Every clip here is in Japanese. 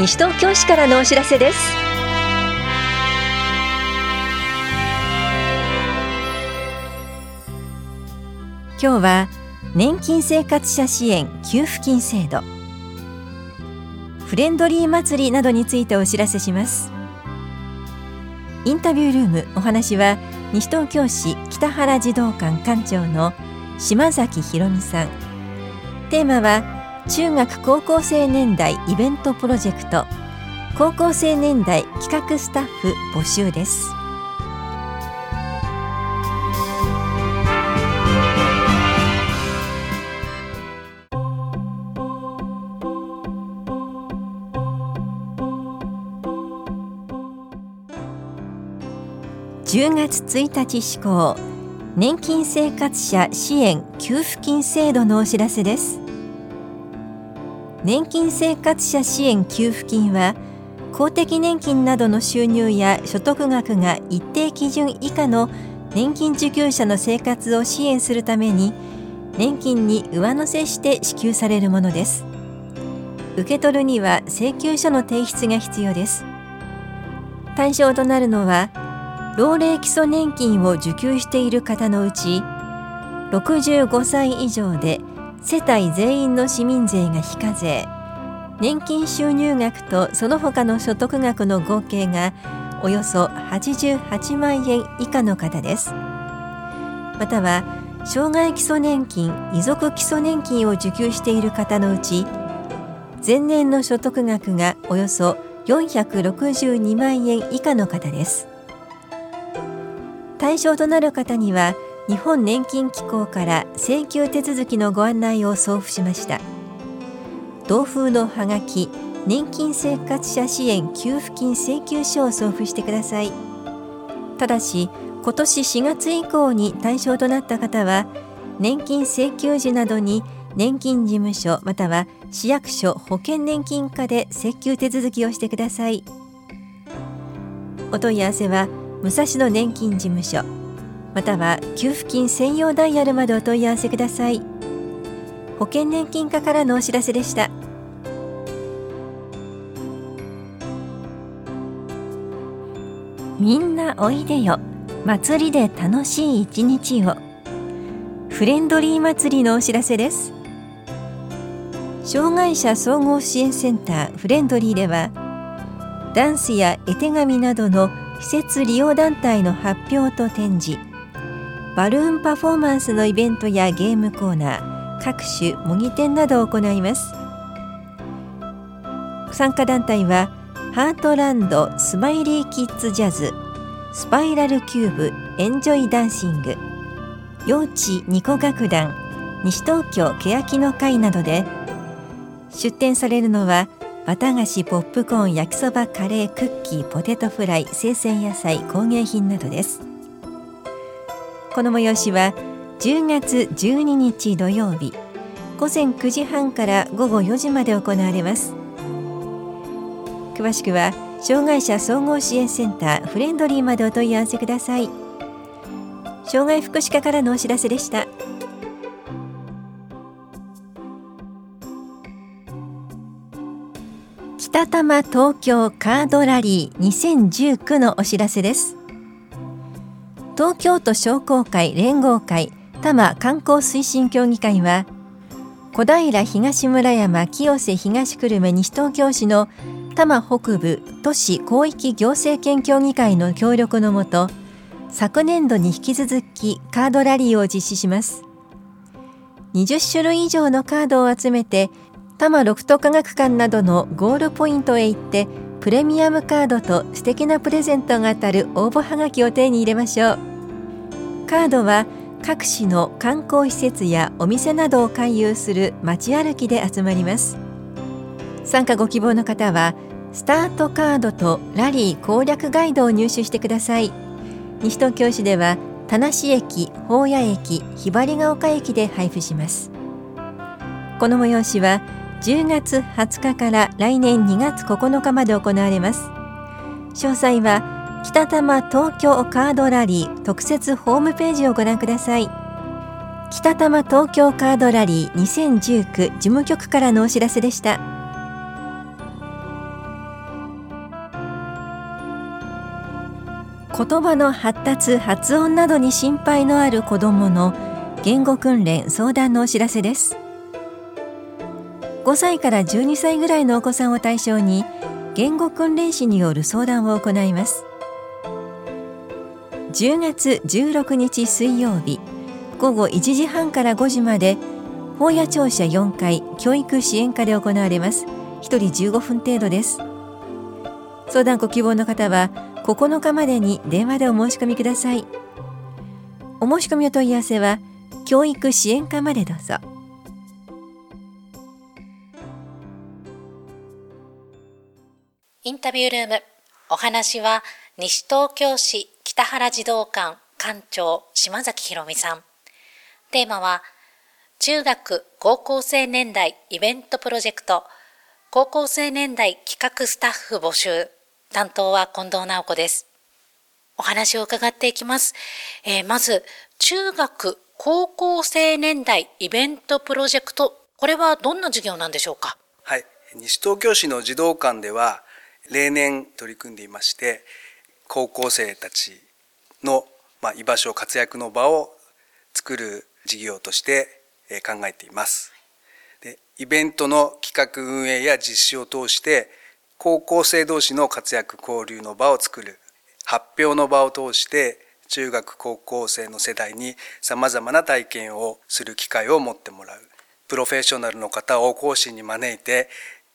西東京市からのお知らせです。今日は年金生活者支援給付金制度。フレンドリー祭りなどについてお知らせします。インタビュールームお話は西東京市北原児童館館長の島崎ひろみさん。テーマは中学高校生年代イベントプロジェクト。高校生年代企画スタッフ募集です。10月1日施行年金生活者支援給付金制度のお知らせです。年金生活者支援給付金は公的年金などの収入や所得額が一定基準以下の年金受給者の生活を支援するために年金に上乗せして支給されるものです受け取るには請求書の提出が必要です。対象となるのは老齢基礎年金を受給している方のうち65歳以上で世帯全員の市民税が非課税。年金収入額とその他の所得額の合計がおよそ88万円以下の方です。または障害基礎年金遺族基礎年金を受給している方のうち前年の所得額がおよそ462万円以下の方です。対象となる方には日本年金機構から請求手続きのご案内を送付しました。同封のハガキ年金生活者支援給付金請求書を送付してください。ただし今年4月以降に対象となった方は年金請求時などに年金事務所または市役所保険年金課で請求手続きをしてください。お問い合わせは武蔵野年金事務所または給付金専用ダイヤルまでお問い合わせください。保険年金課からのお知らせでした。みんなおいでよ。祭りで楽しい一日を。フレンドリー祭りのお知らせです。障害者総合支援センターフレンドリーではダンスや絵手紙などの施設利用団体の発表と展示。バルーンパフォーマンスのイベントやゲームコーナー各種模擬店などを行います。参加団体はハートランドスマイリーキッズジャズスパイラルキューブエンジョイダンシング幼稚ニコ楽団西東京欅の会などで出展されるのは綿菓子ポップコーン焼きそばカレークッキーポテトフライ生鮮野菜工芸品などです。この催しは10月12日土曜日午前9時半から午後4時まで行われます。詳しくは障害者総合支援センターフレンドリーまでお問い合わせください。障害福祉課からのお知らせでした。北多摩東京カードラリー2019のお知らせです。東京都商工会連合会多摩観光推進協議会は小平東村山清瀬東久留米西東京市の多摩北部都市広域行政権協議会の協力のもと昨年度に引き続きカードラリーを実施します。20種類以上のカードを集めて多摩六都科学館などのゴールポイントへ行ってプレミアムカードと素敵なプレゼントが当たる応募はがきを手に入れましょう。カードは各市の観光施設やお店などを回遊する街歩きで集まります。参加ご希望の方はスタートカードとラリー攻略ガイドを入手してください。西東京市では田無駅、宝谷駅、ひばりが丘駅で配布します。この催しは10月20日から来年2月9日まで行われます。詳細は北多摩東京カードラリー特設ホームページをご覧ください。北多摩東京カードラリー2019事務局からのお知らせでした。言葉の発達発音などに心配のある子どもの言語訓練相談のお知らせです。5歳から12歳ぐらいのお子さんを対象に言語訓練士による相談を行います。10月16日水曜日午後1時半から5時まで法屋庁舎4階教育支援課で行われます。1人15分程度です。相談ご希望の方は9日までに電話でお申し込みください。お申し込みお問い合わせは教育支援課までどうぞ。インタビュールームお話は西東京市北原児童館館長島崎ひろみさんテーマは中学高校生年代イベントプロジェクト高校生年代企画スタッフ募集担当は近藤直子です。お話を伺っていきます。えー、まず、中学、高校生年代イベントプロジェクト、これはどんな授業なんでしょうか？はい。西東京市の児童館では、例年取り組んでいまして、高校生たちの、まあ、居場所、活躍の場を作る事業として考えています。でイベントの企画運営や実施を通して高校生同士の活躍交流の場を作る発表の場を通して中学高校生の世代にさまざまな体験をする機会を持ってもらうプロフェッショナルの方を講師に招いて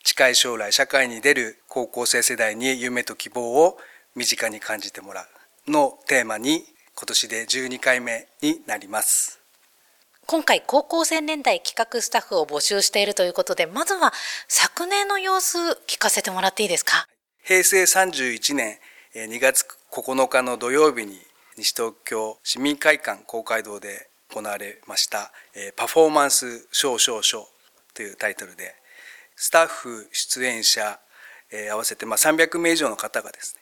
近い将来社会に出る高校生世代に夢と希望を身近に感じてもらうのテーマに今年で12回目になります。今回高校生年代企画スタッフを募集しているということで、まずは昨年の様子聞かせてもらっていいですか？平成31年2月9日の土曜日に西東京市民会館公会堂で行われましたパフォーマンスショーショーショーというタイトルでスタッフ出演者合わせてま300名以上の方がですね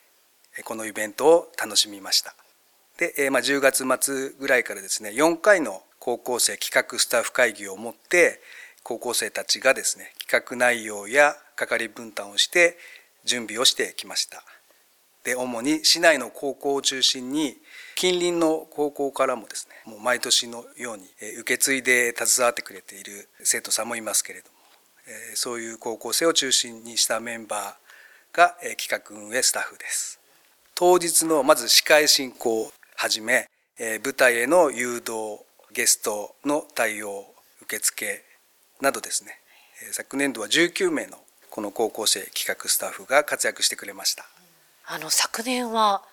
このイベントを楽しみました。で、まあ、10月末ぐらいからですね4回の高校生企画スタッフ会議を持って高校生たちがですね企画内容や係分担をして準備をしてきました。で主に市内の高校を中心に近隣の高校からもですねもう毎年のように受け継いで携わってくれている生徒さんもいますけれどもそういう高校生を中心にしたメンバーが企画運営スタッフです。当日のまず司会進行をはじめ舞台への誘導ゲストの対応受付などですね。昨年度は19名のこの高校生企画スタッフが活躍してくれました。あの昨年は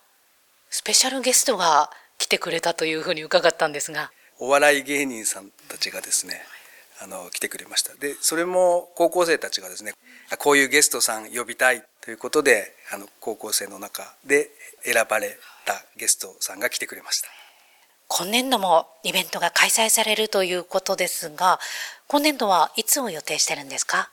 スペシャルゲストが来てくれたというふうに伺ったんですが。お笑い芸人さんたちがですねあの来てくれました。でそれも高校生たちがですねこういうゲストさん呼びたいということであの高校生の中で選ばれたゲストさんが来てくれました今年度もイベントが開催されるということですが、今年度はいつを予定してるんですか？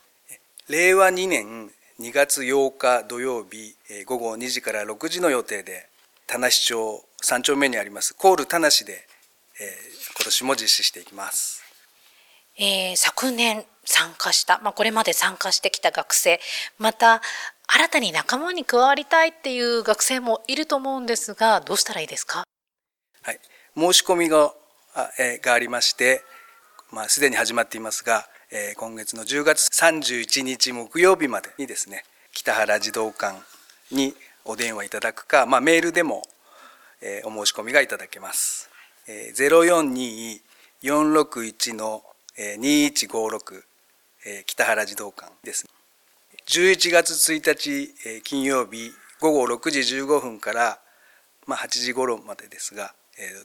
令和2年2月8日土曜日午後2時から6時の予定で、田無町3丁目にありますコール田無で、えー、今年も実施していきます。えー、昨年参加した、まあ、これまで参加してきた学生、また新たに仲間に加わりたいっていう学生もいると思うんですが、どうしたらいいですか？はい。申し込みがえがありまして、まあ、すでに始まっていますが、え今月の10月31日木曜日までにですね北原児童館にお電話いただくか、まあ、メールでも、えお申し込みがいただけます。え042461の2156、え北原児童館です、ね。11月1日、え金曜日午後6時15分から、まあ、8時頃までですが、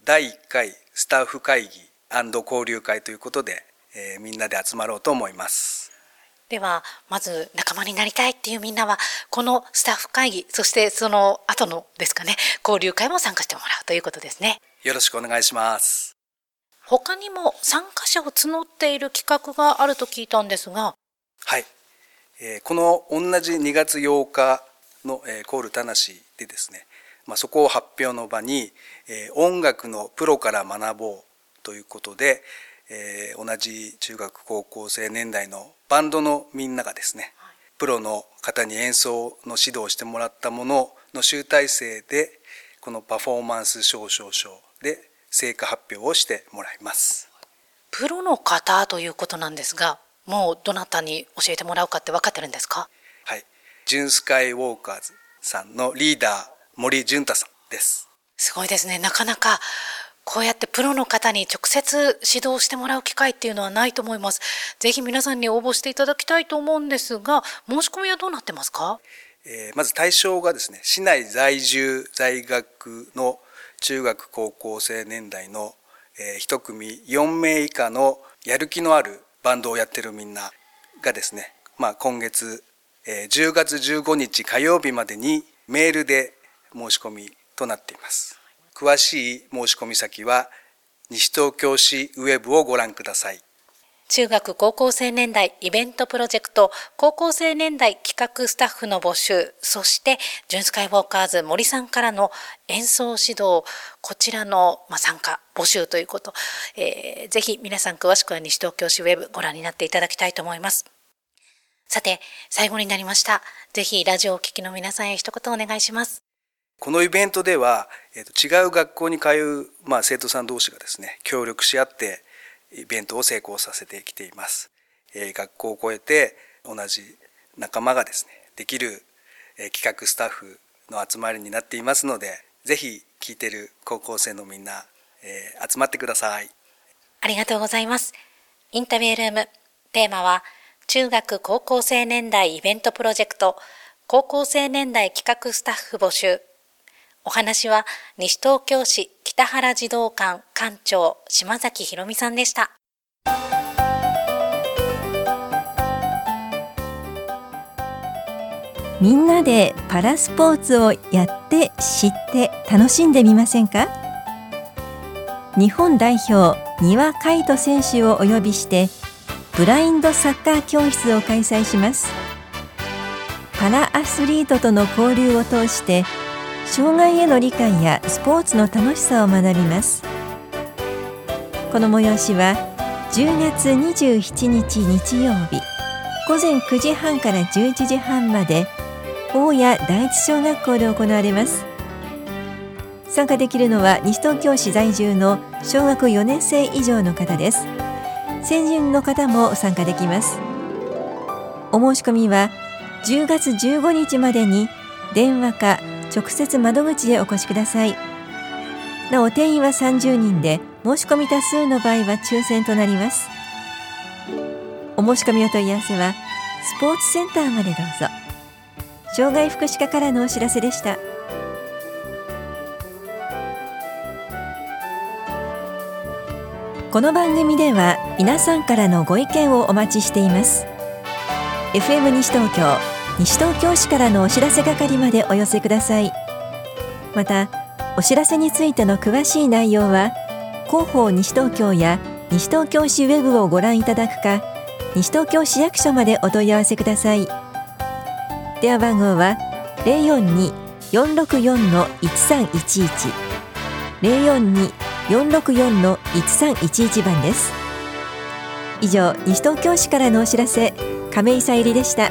第1回スタッフ会議交流会ということで、えー、みんなで集まろうと思います。ではまず仲間になりたいっていうみんなはこのスタッフ会議そしてその後のですかね交流会も参加してもらうということですね。よろしくお願いします。他にも参加者を募っている企画があると聞いたんですが。はい、えー、この同じ2月8日の、えー、コール田無でですねまあ、そこを発表の場に、えー、音楽のプロから学ぼうということで、えー、同じ中学高校生年代のバンドのみんながですね、プロの方に演奏の指導をしてもらったものの集大成でこのパフォーマンス表彰書で成果発表をしてもらいます。プロの方ということなんですがもうどなたに教えてもらうかって分かってるんですか？はい。ジュンスカイウォーカーズさんのリーダー森潤太さんです。すごいですね。なかなかこうやってプロの方に直接指導してもらう機会っていうのはないと思います。ぜひ皆さんに応募していただきたいと思うんですが、申し込みはどうなってますか？えー、まず対象がですね、市内在住在学の中学高校生年代の、えー、1組4名以下のやる気のあるバンドをやってるみんながですね、まあ、今月、えー、10月15日火曜日までにメールで申し込みとなっています。詳しい申し込み先は西東京市ウェブをご覧ください。中学高校生年代イベントプロジェクト高校生年代企画スタッフの募集そしてジュンスカイウォーカーズ森さんからの演奏指導こちらの、ま参加募集ということ、えー、ぜひ皆さん詳しくは西東京市ウェブご覧になっていただきたいと思います。さて最後になりました。ぜひラジオをお聞きの皆さんへ一言お願いします。このイベントでは、えー、と違う学校に通う、まあ、生徒さん同士がですね協力し合ってイベントを成功させてきています。え、学校を超えて同じ仲間がですねできる、え、企画スタッフの集まりになっていますのでぜひ聞いてる高校生のみんな、えー、集まってください。ありがとうございます。インタビュールームテーマは中学高校生年代イベントプロジェクト高校生年代企画スタッフ募集お話は西東京市北原児童館館長島崎ひろみさんでした。みんなでパラスポーツをやって知って楽しんでみませんか？日本代表丹羽海斗選手をお呼びしてブラインドサッカー教室を開催しますパラアスリートとの交流を通して障害への理解やスポーツの楽しさを学びます。この催しは10月27日日曜日午前9時半から11時半まで大谷第一小学校で行われます。参加できるのは西東京市在住の小学4年生以上の方です。成人の方も参加できます。お申し込みは10月15日までに電話か直接窓口へお越しください。なお定員は30人で申し込み多数の場合は抽選となります。お申し込みお問い合わせはスポーツセンターまでどうぞ。障害福祉課からのお知らせでした。この番組では皆さんからのご意見をお待ちしています。FM 西東京西東京市からのお知らせ係までお寄せください。またお知らせについての詳しい内容は広報西東京や西東京市ウェブをご覧いただくか西東京市役所までお問い合わせください。電話番号は042-464-1311 042-464-1311番です。以上西東京市からのお知らせ亀井さゆりでした。